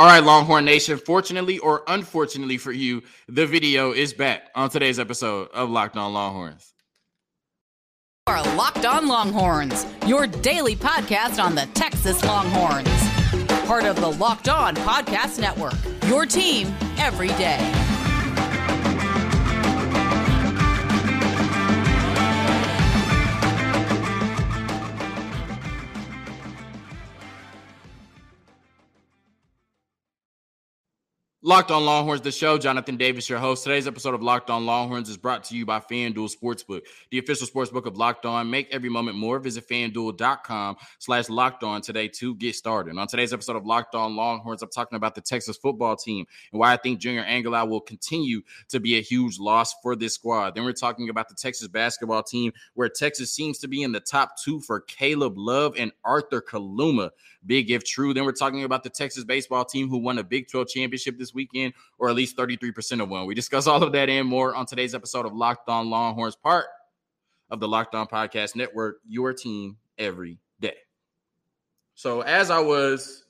All right, Longhorn Nation. Fortunately or unfortunately for you, the video is back on today's episode of Locked On Longhorns. Are Locked On Longhorns, your daily podcast on the Texas Longhorns. Part of the Locked On Podcast Network. Your team every day. Locked on Longhorns, the show. Jonathan Davis, your host. Today's episode of Locked on Longhorns is brought to you by FanDuel Sportsbook, the official sportsbook of Locked On. Make every moment more. Visit fanduel.com slash locked on today to get started. On today's episode of Locked on Longhorns, I'm talking about the Texas football team and why I think Junior Angilau will continue to be a huge loss for this squad. Then we're talking about the Texas basketball team, where Texas seems to be in the top two for Caleb Love and Arthur Kaluma. Big if true. Then we're talking about the Texas baseball team who won a Big 12 championship this weekend, or at least 33% of one. We discuss all of that and more on today's episode of Locked On Longhorns, part of the Locked On Podcast Network, your team every day. So, as I was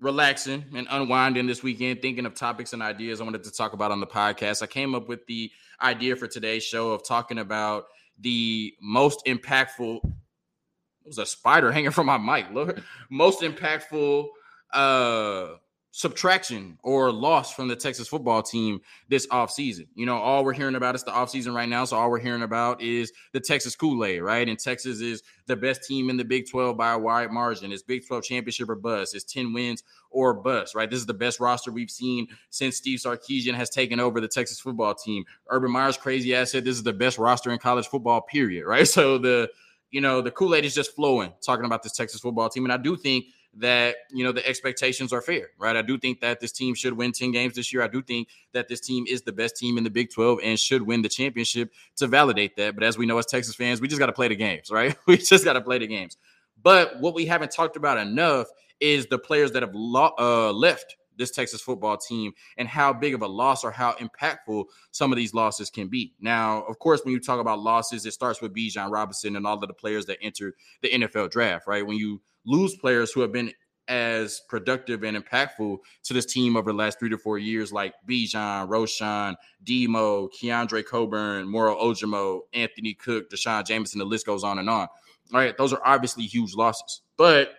relaxing and unwinding this weekend, thinking of topics and ideas I wanted to talk about on the podcast, I came up with the idea for today's show of talking about the most impactful it was a spider hanging from my mic. Look, most impactful uh subtraction or loss from the Texas football team this offseason. You know, all we're hearing about is the offseason right now. So all we're hearing about is the Texas Kool-Aid, right? And Texas is the best team in the Big 12 by a wide margin. It's Big 12 championship or bust. It's 10 wins or bust, right? This is the best roster we've seen since Steve Sarkisian has taken over the Texas football team. Urban Meyer's crazy ass said this is the best roster in college football, period, right? So the you know, the Kool Aid is just flowing talking about this Texas football team. And I do think that, you know, the expectations are fair, right? I do think that this team should win 10 games this year. I do think that this team is the best team in the Big 12 and should win the championship to validate that. But as we know, as Texas fans, we just got to play the games, right? We just got to play the games. But what we haven't talked about enough is the players that have lo- uh, left this Texas football team and how big of a loss or how impactful some of these losses can be. Now, of course, when you talk about losses, it starts with Bijan Robinson and all of the players that enter the NFL draft, right? When you lose players who have been as productive and impactful to this team over the last three to four years, like Bijan, Roschon, Demo, Keondre Coburn, Moro Ojomo, Anthony Cook, D'Shawn Jamison, the list goes on and on. All right, those are obviously huge losses. But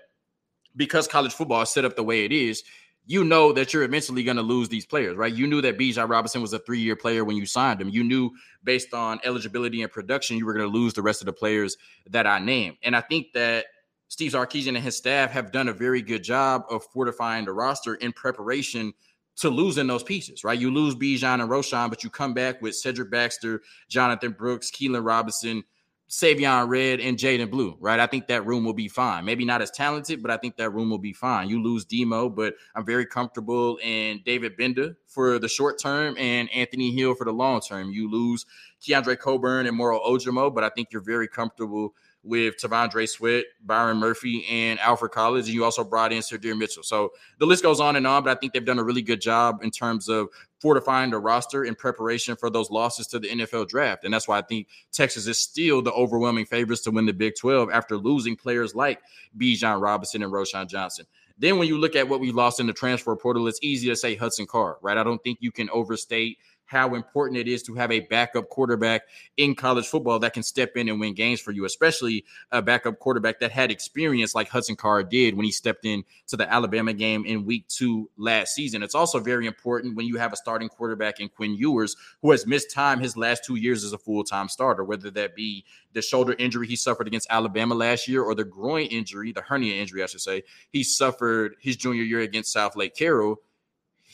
because college football is set up the way it is, you know that you're eventually going to lose these players, right? You knew that Bijan Robinson was a three year player when you signed him. You knew based on eligibility and production, you were going to lose the rest of the players that I named. And I think that Steve Sarkisian and his staff have done a very good job of fortifying the roster in preparation to losing those pieces, right? You lose Bijan and Roschon, but you come back with Cedric Baxter, Jonathan Brooks, Keilan Robinson, Savion Red and Jaydon Blue, right? I think that room will be fine. Maybe not as talented, but I think that room will be fine. You lose Demo, but I'm very comfortable in David Gbenda for the short term and Anthony Hill for the long term. You lose Keondre Coburn and Moro Ojomo, but I think you're very comfortable with T'Vondre Sweat, Byron Murphy, and Alfred Collins. And you also brought in Sir Sydir Mitchell. So the list goes on and on, but I think they've done a really good job in terms of fortifying the roster in preparation for those losses to the NFL draft. And that's why I think Texas is still the overwhelming favorites to win the Big 12 after losing players like Bijan Robinson and Roschon Johnson. Then when you look at what we lost in the transfer portal, it's easy to say Hudson Card, right? I don't think you can overstate – how important it is to have a backup quarterback in college football that can step in and win games for you, especially a backup quarterback that had experience like Hudson Card did when he stepped in to the Alabama game in week two last season. It's also very important when you have a starting quarterback in Quinn Ewers who has missed time his last two years as a full-time starter, whether that be the shoulder injury he suffered against Alabama last year or the groin injury, the hernia injury, I should say, he suffered his junior year against Southlake Carroll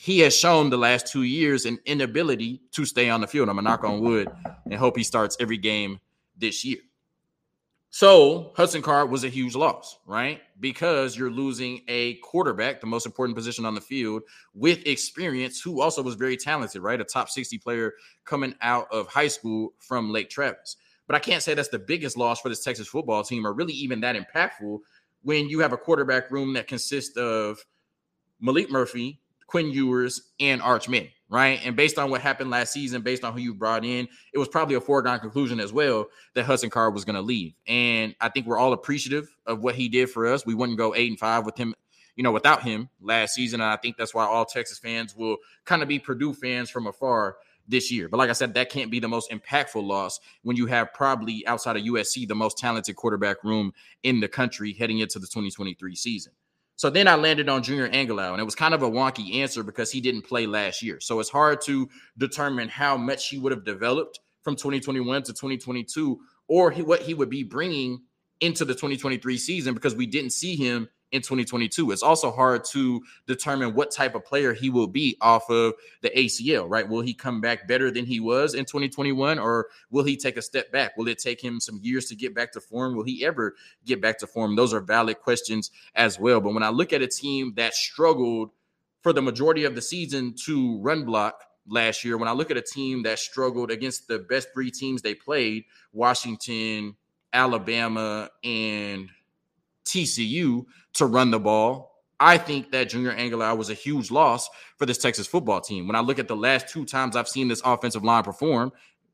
he has shown the last two years an inability to stay on the field. I'm gonna knock on wood and hope he starts every game this year. So Hudson Card was a huge loss, right? Because you're losing a quarterback, the most important position on the field, with experience, who also was very talented, right? A top 60 player coming out of high school from Lake Travis. But I can't say that's the biggest loss for this Texas football team, or really even that impactful when you have a quarterback room that consists of Maalik Murphy, Quinn Ewers, and Arch Manning, right? And based on what happened last season, based on who you brought in, it was probably a foregone conclusion as well that Hudson Card was going to leave. And I think we're all appreciative of what he did for us. We wouldn't go eight and five with him, you know, without him last season. And I think that's why all Texas fans will kind of be Purdue fans from afar this year. But like I said, that can't be the most impactful loss when you have probably outside of USC the most talented quarterback room in the country heading into the 2023 season. So then I landed on Junior Angilau, and it was kind of a wonky answer because he didn't play last year. So it's hard to determine how much he would have developed from 2021 to 2022 or he, what he would be bringing into the 2023 season because we didn't see him in 2022. It's also hard to determine what type of player he will be off of the ACL, right? Will he come back better than he was in 2021 or will he take a step back? Will it take him some years to get back to form? Will he ever get back to form? Those are valid questions as well. But when I look at a team that struggled for the majority of the season to run block last year, when I look at a team that struggled against the best three teams they played, Washington, Alabama, and TCU to run the ball. I think that Junior Angilau was a huge loss for this Texas football team. When I look at the last two times I've seen this offensive line perform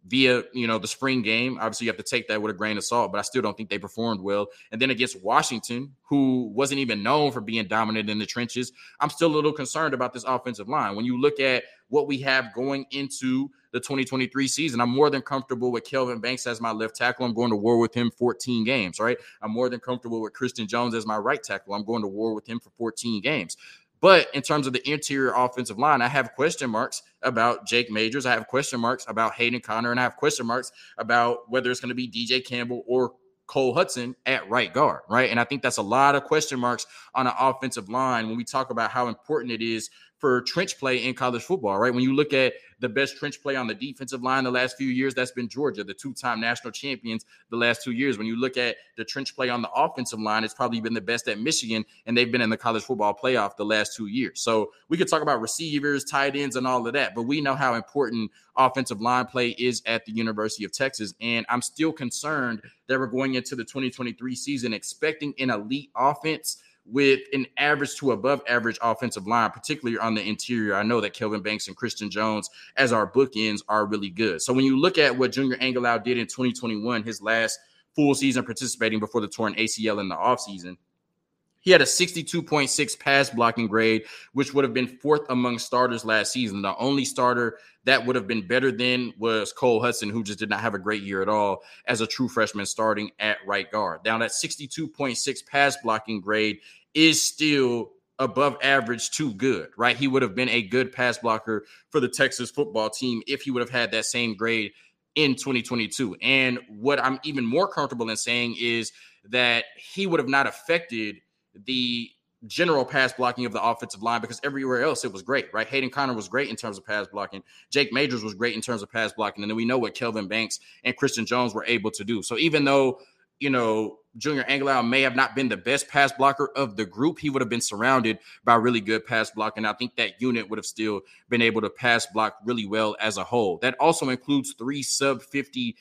via, you know, the spring game, obviously you have to take that with a grain of salt, but I still don't think they performed well. And then against Washington, who wasn't even known for being dominant in the trenches, I'm still a little concerned about this offensive line. When you look at what we have going into the 2023 season. I'm more than comfortable with Kelvin Banks as my left tackle. I'm going to war with him 14 games, right? I'm more than comfortable with Christian Jones as my right tackle. I'm going to war with him for 14 games. But in terms of the interior offensive line, I have question marks about Jake Majors. I have question marks about Hayden Conner, and I have question marks about whether it's going to be DJ Campbell or Cole Hudson at right guard, right? And I think that's a lot of question marks on an offensive line when we talk about how important it is for trench play in college football, right? When you look at the best trench play on the defensive line the last few years, that's been Georgia, the two time national champions the last two years. When you look at the trench play on the offensive line, it's probably been the best at Michigan, and they've been in the college football playoff the last two years. So we could talk about receivers, tight ends, and all of that, but we know how important offensive line play is at the University of Texas. And I'm still concerned that we're going into the 2023 season expecting an elite offense with an average to above average offensive line, particularly on the interior. I know that Kelvin Banks and Christian Jones, as our bookends, are really good. So when you look at what Junior Angilau did in 2021, his last full season participating before the torn ACL in the offseason, he had a 62.6 pass blocking grade, which would have been fourth among starters last season. The only starter that would have been better than was Cole Hudson, who just did not have a great year at all as a true freshman starting at right guard. Now, that 62.6 pass blocking grade is still above average to good, right? He would have been a good pass blocker for the Texas football team if he would have had that same grade in 2022. And what I'm even more comfortable in saying is that he would have not affected the general pass blocking of the offensive line because everywhere else it was great, right? Hayden Conner was great in terms of pass blocking. Jake Majors was great in terms of pass blocking. And then we know what Kelvin Banks and Christian Jones were able to do. So even though, you know, Junior Angilau may have not been the best pass blocker of the group, he would have been surrounded by really good pass blocking. I think that unit would have still been able to pass block really well as a whole. That also includes three sub 50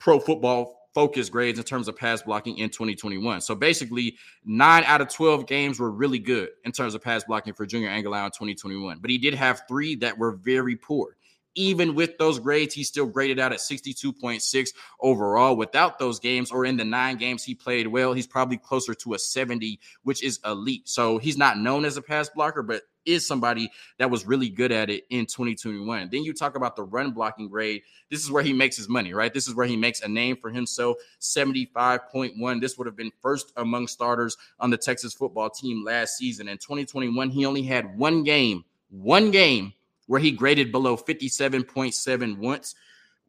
pro football focus grades in terms of pass blocking in 2021. So basically, nine out of 12 games were really good in terms of pass blocking for Junior Angilau in 2021. But he did have three that were very poor. Even with those grades, he still graded out at 62.6 overall. Without those games, or in the nine games he played well, he's probably closer to a 70, which is elite. So he's not known as a pass blocker, but is somebody that was really good at it in 2021. Then you talk about the run blocking grade. This is where he makes his money, right? This is where he makes a name for himself 75.1. This would have been first among starters on the Texas football team last season. In 2021, he only had one game, one game where he graded below 57.7 once.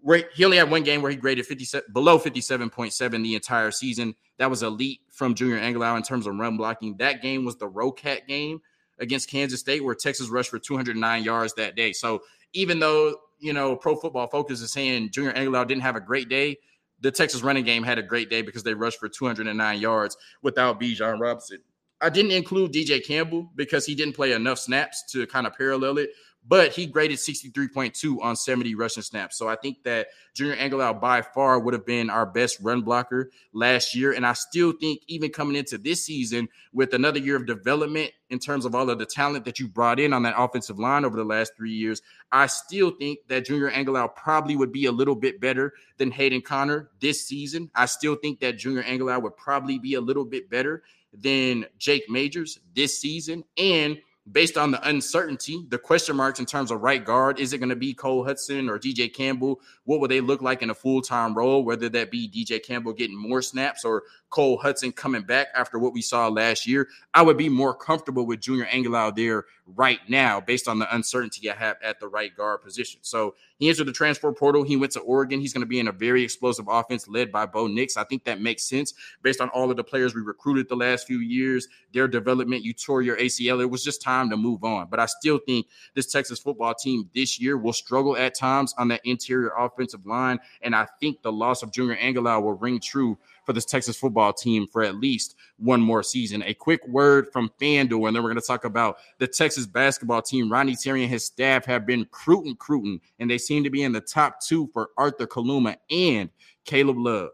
Right, he only had one game where he graded 57 below 57.7 the entire season. That was elite from Junior Angilau in terms of run blocking. That game was the Rocat game against Kansas State, where Texas rushed for 209 yards that day. So even though you know Pro Football Focus is saying Junior Angilau didn't have a great day, the Texas running game had a great day because they rushed for 209 yards without Bijan Robinson. I didn't include DJ Campbell because he didn't play enough snaps to kind of parallel it but he graded 63.2 on 70 rushing snaps. So I think that Junior Angilau by far would have been our best run blocker last year. And I still think, even coming into this season with another year of development in terms of all of the talent that you brought in on that offensive line over the last three years, I still think that Junior Angilau probably would be a little bit better than Hayden Conner this season. I still think that Junior Angilau would probably be a little bit better than Jake Majors this season. And based on the uncertainty, the question marks in terms of right guard, is it going to be Cole Hudson or DJ Campbell? What will they look like in a full time role? Whether that be DJ Campbell getting more snaps or Cole Hudson coming back after what we saw last year, I would be more comfortable with Junior Angilau there right now based on the uncertainty I have at the right guard position. So he entered the transfer portal. He went to Oregon. He's going to be in a very explosive offense led by Bo Nix. I think that makes sense based on all of the players we recruited the last few years, their development. You tore your ACL. It was just time to move on. But I still think this Texas football team this year will struggle at times on that interior offensive line. And I think the loss of Junior Angilau will ring true for this Texas football team for at least one more season. A quick word from FanDuel, and then we're going to talk about the Texas basketball team. Rodney Terry and his staff have been cruiting, cruiting, and they seem to be in the top two for Arthur Kaluma and Caleb Love.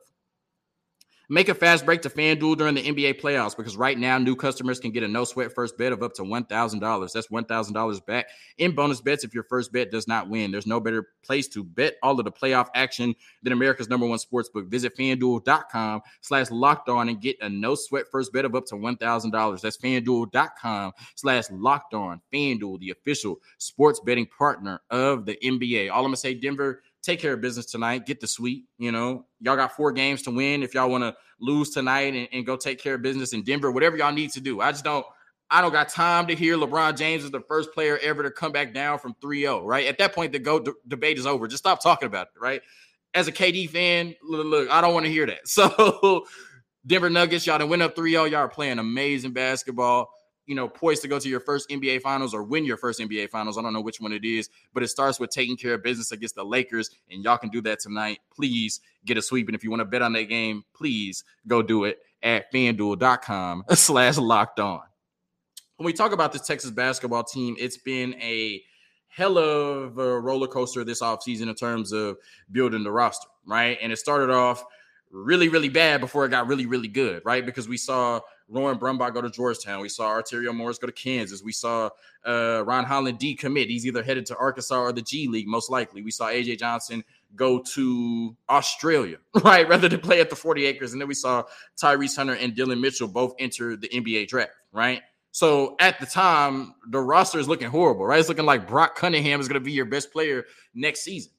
Make a fast break to FanDuel during the NBA playoffs because right now new customers can get a no sweat first bet of up to $1,000. That's $1,000 back in bonus bets if your first bet does not win. There's no better place to bet all of the playoff action than America's number one sports book. Visit fanduel.com slash locked on and get a no sweat first bet of up to $1,000. That's fanduel.com slash locked on. FanDuel, the official sports betting partner of the NBA. All I'm going to say, Denver take care of business tonight. Get the sweep. You know, y'all got four games to win. If y'all want to lose tonight and, and, go take care of business in Denver, whatever y'all need to do. I just don't. I don't got time to hear LeBron James is the first player ever to come back down from 3-0, right? At that point, the go d- debate is over. Just stop talking about it, right? As a KD fan, look, look I don't want to hear that. So, Denver Nuggets, y'all done went up 3-0. Y'all are playing amazing basketball you know, poised to go to your first NBA finals or win your first NBA finals. I don't know which one it is, but it starts with taking care of business against the Lakers, and y'all can do that tonight. Please get a sweep. And if you want to bet on that game, please go do it at fanduel.com slash locked on. When we talk about this Texas basketball team, it's been a hell of a roller coaster this offseason in terms of building the roster, right? And it started off really, really bad before it got really, really good, right? Because we saw Rowan Brumbaugh go to Georgetown. We saw Arterio Morris go to Kansas. We saw uh, Ron Holland decommit. He's either headed to Arkansas or the G League, most likely. We saw AJ Johnson go to Australia, right, rather than play at the 40 acres. And then we saw Tyrese Hunter and Dillon Mitchell both enter the NBA draft, right? So at the time, the roster is looking horrible, right? It's looking like Brock Cunningham is going to be your best player next season.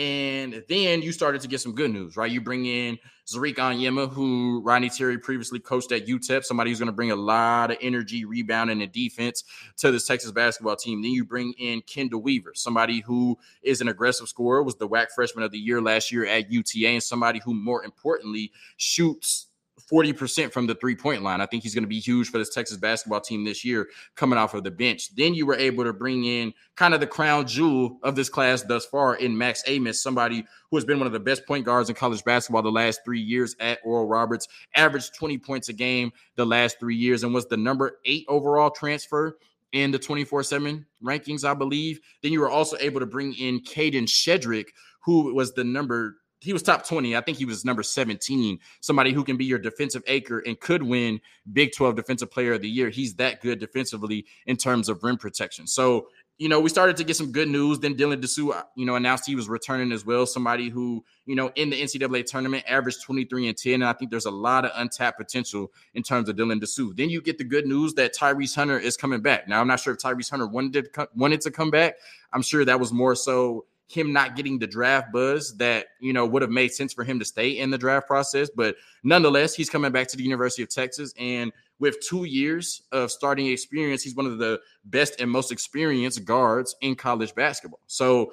And then you started to get some good news, right? You bring in Ze'Rik Onyema, who Rodney Terry previously coached at UTEP, somebody who's going to bring a lot of energy, rebounding, and defense to this Texas basketball team. Then you bring in Chendall Weaver, somebody who is an aggressive scorer, was the WAC freshman of the year last year at UTA, and somebody who, more importantly, shoots 40% from the three point line. I think he's going to be huge for this Texas basketball team this year coming off of the bench. Then you were able to bring in kind of the crown jewel of this class thus far in Max Abmas, somebody who has been one of the best point guards in college basketball the last three years at Oral Roberts, averaged 20 points a game the last three years, and was the number eight overall transfer in the 24 7 rankings, I believe. Then you were also able to bring in Kadin Shedrick, who was the number he was top 20. I think he was number 17. Somebody who can be your defensive anchor and could win Big 12 Defensive Player of the Year. He's that good defensively in terms of rim protection. So, you know, we started to get some good news. Then Dylan Disu, uh, you know, announced he was returning as well. Somebody who, you know, in the NCAA tournament averaged 23 and 10. And I think there's a lot of untapped potential in terms of Dylan Disu. Then you get the good news that Tyrese Hunter is coming back. Now, I'm not sure if Tyrese Hunter wanted to, wanted to come back. I'm sure that was more so him not getting the draft buzz that you know would have made sense for him to stay in the draft process. But nonetheless, he's coming back to the University of Texas, and with two years of starting experience, he's one of the best and most experienced guards in college basketball. So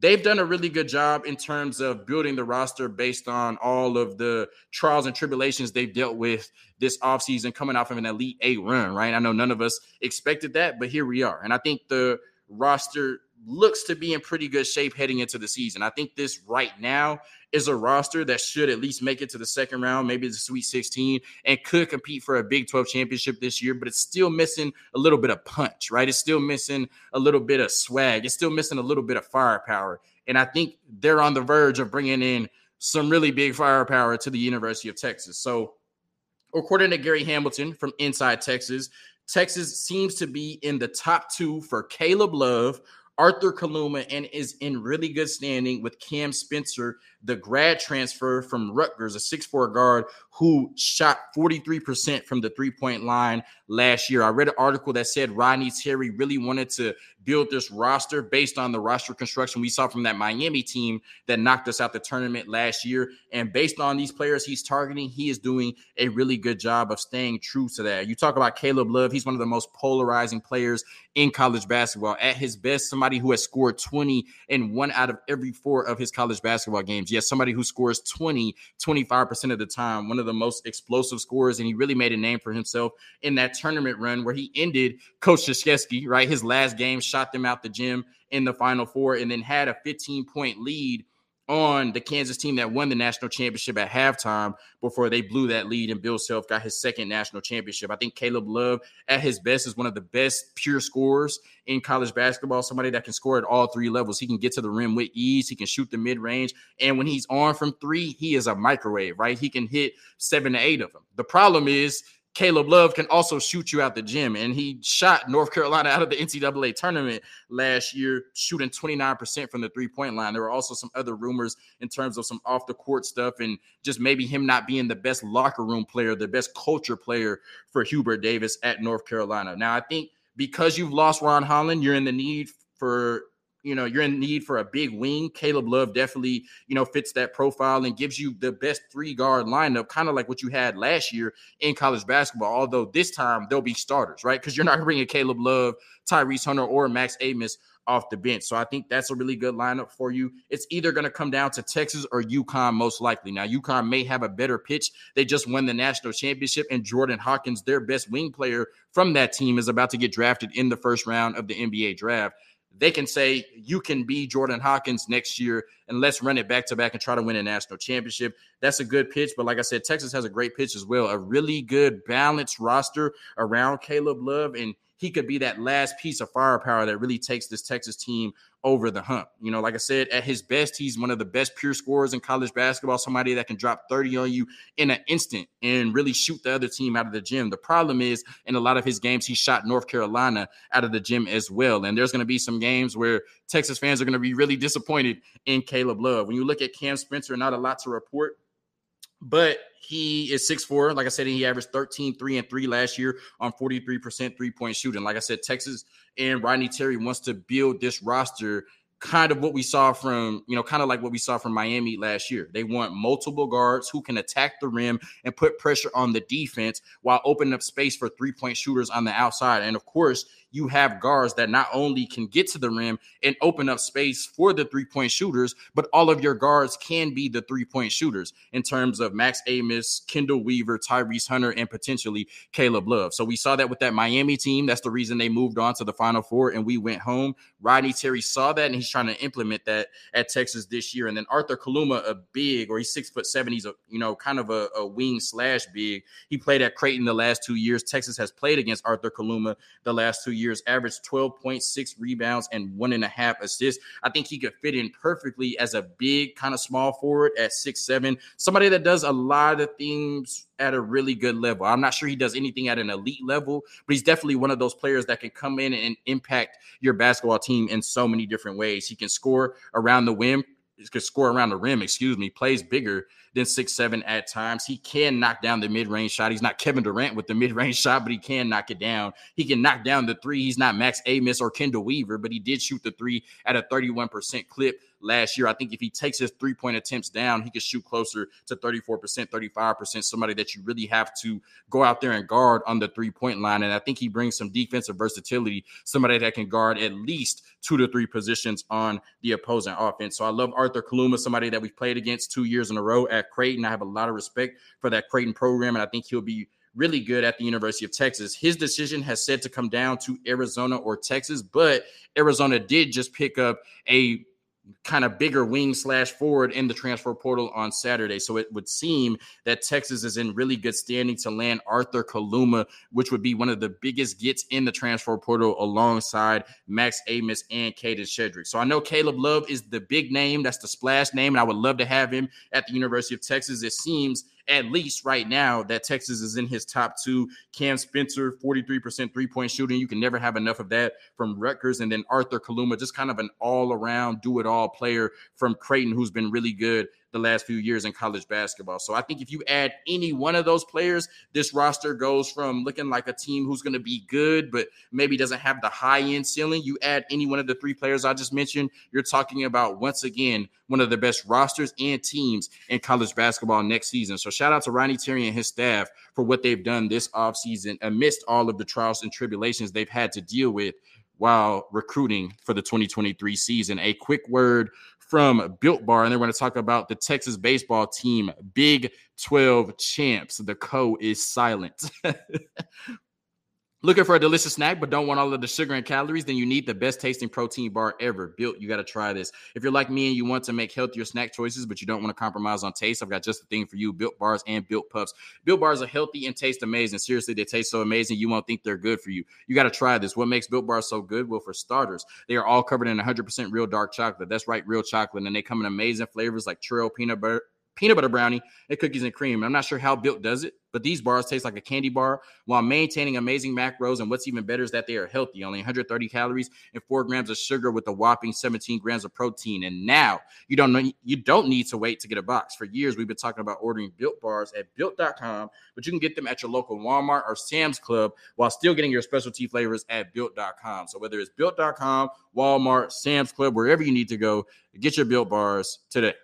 they've done a really good job in terms of building the roster based on all of the trials and tribulations they've dealt with this offseason coming off of an elite eight run, right? I know none of us expected that, but here we are. And I think the roster looks to be in pretty good shape heading into the season. I think this right now is a roster that should at least make it to the second round, maybe the Sweet 16, and could compete for a Big 12 championship this year, but it's still missing a little bit of punch, right? It's still missing a little bit of swag. It's still missing a little bit of firepower. And I think they're on the verge of bringing in some really big firepower to the University of Texas. So, according to Gary Hamilton from Inside Texas, Texas seems to be in the top two for Caleb Love Arthur Kaluma and is in really good standing with Cam Spencer, the grad transfer from Rutgers, a 6'4 guard who shot 43% from the three point line last year. I read an article that said Rodney Terry really wanted to build this roster based on the roster construction we saw from that Miami team that knocked us out the tournament last year. And based on these players he's targeting, he is doing a really good job of staying true to that. You talk about Caleb Love, he's one of the most polarizing players in college basketball. At his best, somebody who has scored 20 in one out of every four of his college basketball games. Yes, somebody who scores 20, 25% of the time, one of the most explosive scorers. And he really made a name for himself in that tournament run where he ended Coach Krzyzewski, right? His last game shot them out the gym in the final four and then had a 15 point lead on the Kansas team that won the national championship at halftime before they blew that lead and Bill Self got his second national championship. I think Caleb Love at his best is one of the best pure scorers in college basketball, somebody that can score at all three levels. He can get to the rim with ease, he can shoot the mid-range, and when he's on from 3, he is a microwave, right? He can hit 7 to 8 of them. The problem is Caleb Love can also shoot you out the gym. And he shot North Carolina out of the NCAA tournament last year, shooting 29% from the three point line. There were also some other rumors in terms of some off the court stuff and just maybe him not being the best locker room player, the best culture player for Hubert Davis at North Carolina. Now, I think because you've lost Ron Holland, you're in the need for you know you're in need for a big wing. Caleb Love definitely you know fits that profile and gives you the best three guard lineup, kind of like what you had last year in college basketball. Although this time they'll be starters, right? Because you're not bringing Caleb Love, Tyrese Hunter, or Max Abmas off the bench. So I think that's a really good lineup for you. It's either going to come down to Texas or UConn, most likely. Now, UConn may have a better pitch. They just won the national championship, and Jordan Hawkins, their best wing player from that team, is about to get drafted in the first round of the NBA draft they can say you can be Jordan Hawkins next year and let's run it back to back and try to win a national championship. That's a good pitch. But like I said, Texas has a great pitch as well. A really good balanced roster around Caleb Love. And he could be that last piece of firepower that really takes this Texas team over the hump. You know, like I said, at his best, he's one of the best pure scorers in college basketball, somebody that can drop 30 on you in an instant and really shoot the other team out of the gym. The problem is, in a lot of his games, he shot North Carolina out of the gym as well. And there's going to be some games where Texas fans are going to be really disappointed in Caleb Love. When you look at Cam Spencer, not a lot to report but he is 6'4. Like I said, he averaged 13, 3 and 3 last year on 43% three point shooting. Like I said, Texas and Rodney Terry wants to build this roster kind of what we saw from, you know, kind of like what we saw from Miami last year. They want multiple guards who can attack the rim and put pressure on the defense while opening up space for three point shooters on the outside. And of course, you have guards that not only can get to the rim and open up space for the three point shooters, but all of your guards can be the three point shooters in terms of Max Abmas, Chendall Weaver, Tyrese Hunter, and potentially Caleb Love. So we saw that with that Miami team. That's the reason they moved on to the Final Four and we went home. Rodney Terry saw that and he's trying to implement that at Texas this year. And then Arthur Kaluma, a big, or he's six foot seven. He's a you know kind of a, a wing slash big. He played at Creighton the last two years. Texas has played against Arthur Kaluma the last two years, averaged 12.6 rebounds and one and a half assists. I think he could fit in perfectly as a big kind of small forward at six seven, somebody that does a lot of things at a really good level. I'm not sure he does anything at an elite level, but he's definitely one of those players that can come in and impact your basketball team in so many different ways. He can score around the rim, could score around the rim, excuse me, plays bigger than six seven at times. He can knock down the mid range shot. He's not Kevin Durant with the mid range shot, but he can knock it down. He can knock down the three. He's not Max Abmas or Chendall Weaver, but he did shoot the three at a 31% clip last year. I think if he takes his three point attempts down, he could shoot closer to 34%, 35%, somebody that you really have to go out there and guard on the three point line. And I think he brings some defensive versatility, somebody that can guard at least two to three positions on the opposing offense. So I love Arthur Kaluma, somebody that we've played against two years in a row at Creighton. I have a lot of respect for that Creighton program, and I think he'll be really good at the University of Texas. His decision has said to come down to Arizona or Texas, but Arizona did just pick up a kind of bigger wing slash forward in the transfer portal on Saturday. So it would seem that Texas is in really good standing to land Arthur Kaluma, which would be one of the biggest gets in the transfer portal alongside Max Abmas and Kadin Shedrick. So I know Caleb Love is the big name. That's the splash name. And I would love to have him at the University of Texas. It seems at least right now that Texas is in his top two. Cam Spencer, 43% three point shooting. You can never have enough of that from Rutgers. And then Arthur Kaluma, just kind of an all around do it all player from Creighton who's been really good the last few years in college basketball. So I think if you add any one of those players, this roster goes from looking like a team who's going to be good, but maybe doesn't have the high end ceiling. You add any one of the three players I just mentioned, you're talking about once again one of the best rosters and teams in college basketball next season. So shout out to Rodney Terry and his staff for what they've done this offseason amidst all of the trials and tribulations they've had to deal with while recruiting for the 2023 season. A quick word from Built Bar, and then we're going to talk about the Texas baseball team, Big 12 champs. The co is silent. Looking for a delicious snack but don't want all of the sugar and calories? Then you need the best tasting protein bar ever. Built, you got to try this. If you're like me and you want to make healthier snack choices but you don't want to compromise on taste, I've got just the thing for you Built Bars and Built Puffs. Built Bars are healthy and taste amazing. Seriously, they taste so amazing you won't think they're good for you. You got to try this. What makes Built Bars so good? Well, for starters, they are all covered in 100% real dark chocolate. That's right, real chocolate. And they come in amazing flavors like trail peanut butter peanut butter brownie, and cookies and cream. I'm not sure how Built does it, but these bars taste like a candy bar while maintaining amazing macros. And what's even better is that they are healthy, only 130 calories and four grams of sugar with a whopping 17 grams of protein. And now you don't know you don't need to wait to get a box. For years, we've been talking about ordering Built bars at built.com, but you can get them at your local Walmart or Sam's Club while still getting your specialty flavors at built.com. So whether it's built.com, Walmart, Sam's Club, wherever you need to go, get your Built bars today.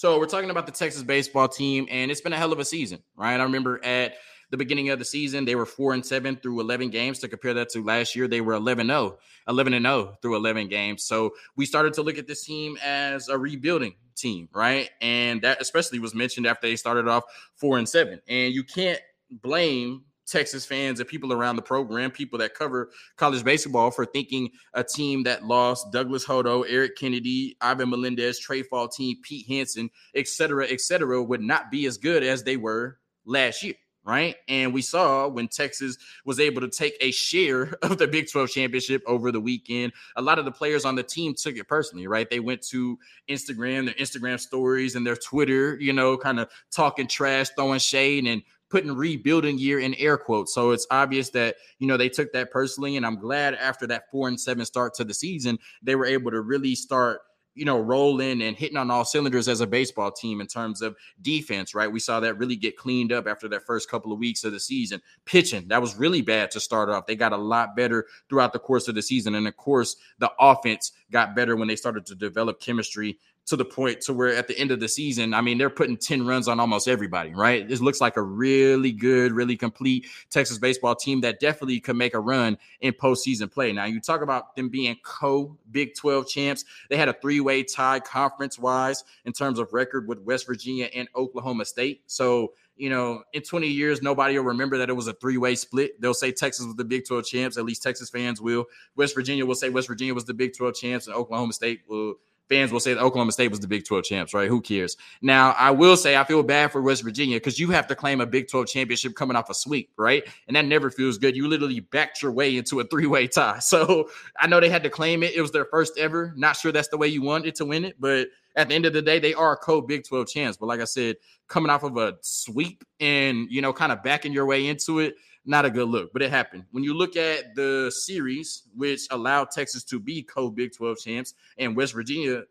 So we're talking about the Texas baseball team, and it's been a hell of a season, right? I remember at the beginning of the season, they were four and seven through 11 games. To compare that to last year, they were 11 0, 11 and 0 through 11 games. So we started to look at this team as a rebuilding team, right? And that especially was mentioned after they started off four and seven. And you can't blame Texas fans and people around the program, people that cover college baseball, for thinking a team that lost Douglas Hodo, Eric Kennedy, Ivan Melendez, Trey Faltine, Pete Hansen, et cetera, et cetera, would not be as good as they were last year. Right. And we saw when Texas was able to take a share of the Big 12 championship over the weekend, a lot of the players on the team took it personally, right? They went to Instagram, their Instagram stories and their Twitter, you know, kind of talking trash, throwing shade and putting rebuilding year in air quotes. So it's obvious that, you know, they took that personally. And I'm glad after that four and seven start to the season, they were able to really start you know, rolling and hitting on all cylinders as a baseball team in terms of defense, right? We saw that really get cleaned up after that first couple of weeks of the season. Pitching, that was really bad to start off. They got a lot better throughout the course of the season. And of course, the offense got better when they started to develop chemistry to the point to where at the end of the season, I mean, they're putting 10 runs on almost everybody, right? This looks like a really good, really complete Texas baseball team that definitely could make a run in postseason play. Now, you talk about them being co Big 12 champs. They had a three way tie conference wise in terms of record with West Virginia and Oklahoma State. So, you know, in 20 years, nobody will remember that it was a three way split. They'll say Texas was the Big 12 champs. At least Texas fans will. West Virginia will say West Virginia was the Big 12 champs, and Oklahoma State will fans will say that Oklahoma State was the Big 12 champs, right? Who cares? Now, I will say I feel bad for West Virginia because you have to claim a Big 12 championship coming off a sweep, right? And that never feels good. You literally backed your way into a three way tie. So I know they had to claim it. It was their first ever. Not sure that's the way you wanted to win it, but at the end of the day, they are a co Big 12 champs. But like I said, coming off of a sweep and, you know, kind of backing your way into it, not a good look, but it happened. When you look at the series, which allowed Texas to be co Big 12 champs and West Virginia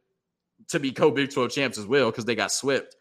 to be co Big 12 champs as well because they got swept.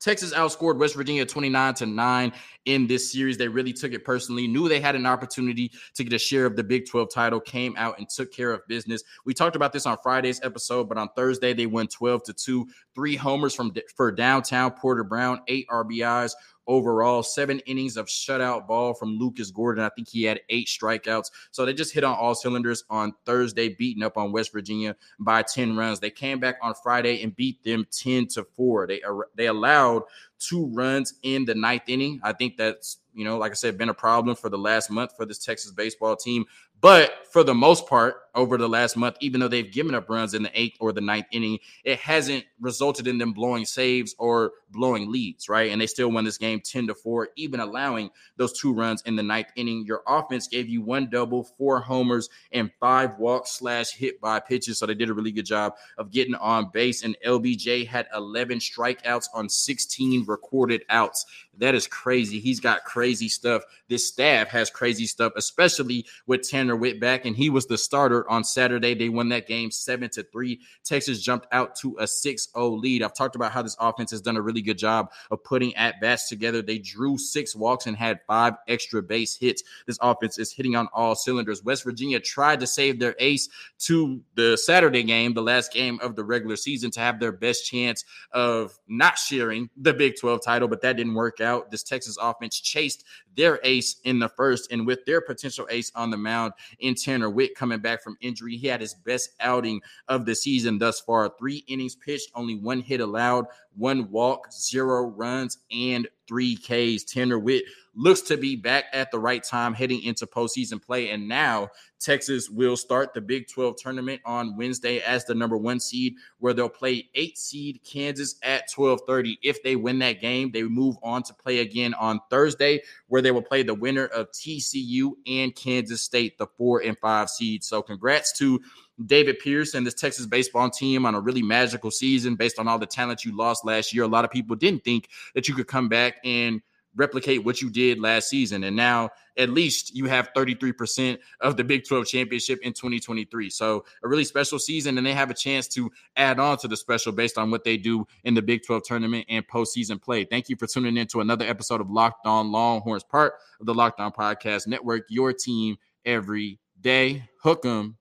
Texas outscored West Virginia 29 to 9 in this series. They really took it personally, knew they had an opportunity to get a share of the Big 12 title, came out and took care of business. We talked about this on Friday's episode, but on Thursday they won 12 to 2, three homers from for downtown Porter Brown, eight RBIs, overall, seven innings of shutout ball from Lucas Gordon. I think he had eight strikeouts. So they just hit on all cylinders on Thursday, beating up on West Virginia by 10 runs. They came back on Friday and beat them 10 to 4. They they allowed two runs in the ninth inning. I think that's, you know, like I said, been a problem for the last month for this Texas baseball team. But for the most part, over the last month, even though they've given up runs in the eighth or the ninth inning, it hasn't resulted in them blowing saves or blowing leads, right? And they still won this game 10 to 4, even allowing those two runs in the ninth inning. Your offense gave you one double, four homers, and five walks slash hit by pitches. So they did a really good job of getting on base. And LBJ had 11 strikeouts on 16 recorded outs. That is crazy. He's got crazy stuff. This staff has crazy stuff, especially with Tanner Witt back. And he was the starter on Saturday. They won that game seven to three. Texas jumped out to a 6 0 lead. I've talked about how this offense has done a really good job of putting at bats together. They drew six walks and had five extra base hits. This offense is hitting on all cylinders. West Virginia tried to save their ace to the Saturday game, the last game of the regular season, to have their best chance of not sharing the Big 12 title, but that didn't work out. This Texas offense chased their ace in the first, and with their potential ace on the mound in Tanner Witt coming back from injury, he had his best outing of the season thus far. Three innings pitched, only one hit allowed, one walk, zero runs, and three Ks. Tanner Witt looks to be back at the right time heading into postseason play. And now Texas will start the Big 12 tournament on Wednesday as the number one seed, where they'll play eight seed Kansas at 1230. If they win that game, they move on to play again on Thursday, where they will play the winner of TCU and Kansas State, the four and five seed. So congrats to David Pierce and this Texas baseball team on a really magical season based on all the talent you lost last year. A lot of people didn't think that you could come back and replicate what you did last season. And now at least you have 33% of the Big 12 championship in 2023. So a really special season, and they have a chance to add on to the special based on what they do in the Big 12 tournament and postseason play. Thank you for tuning in to another episode of Locked On Longhorns, part of the Locked On Podcast Network, your team every day. Hook 'em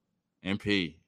peace.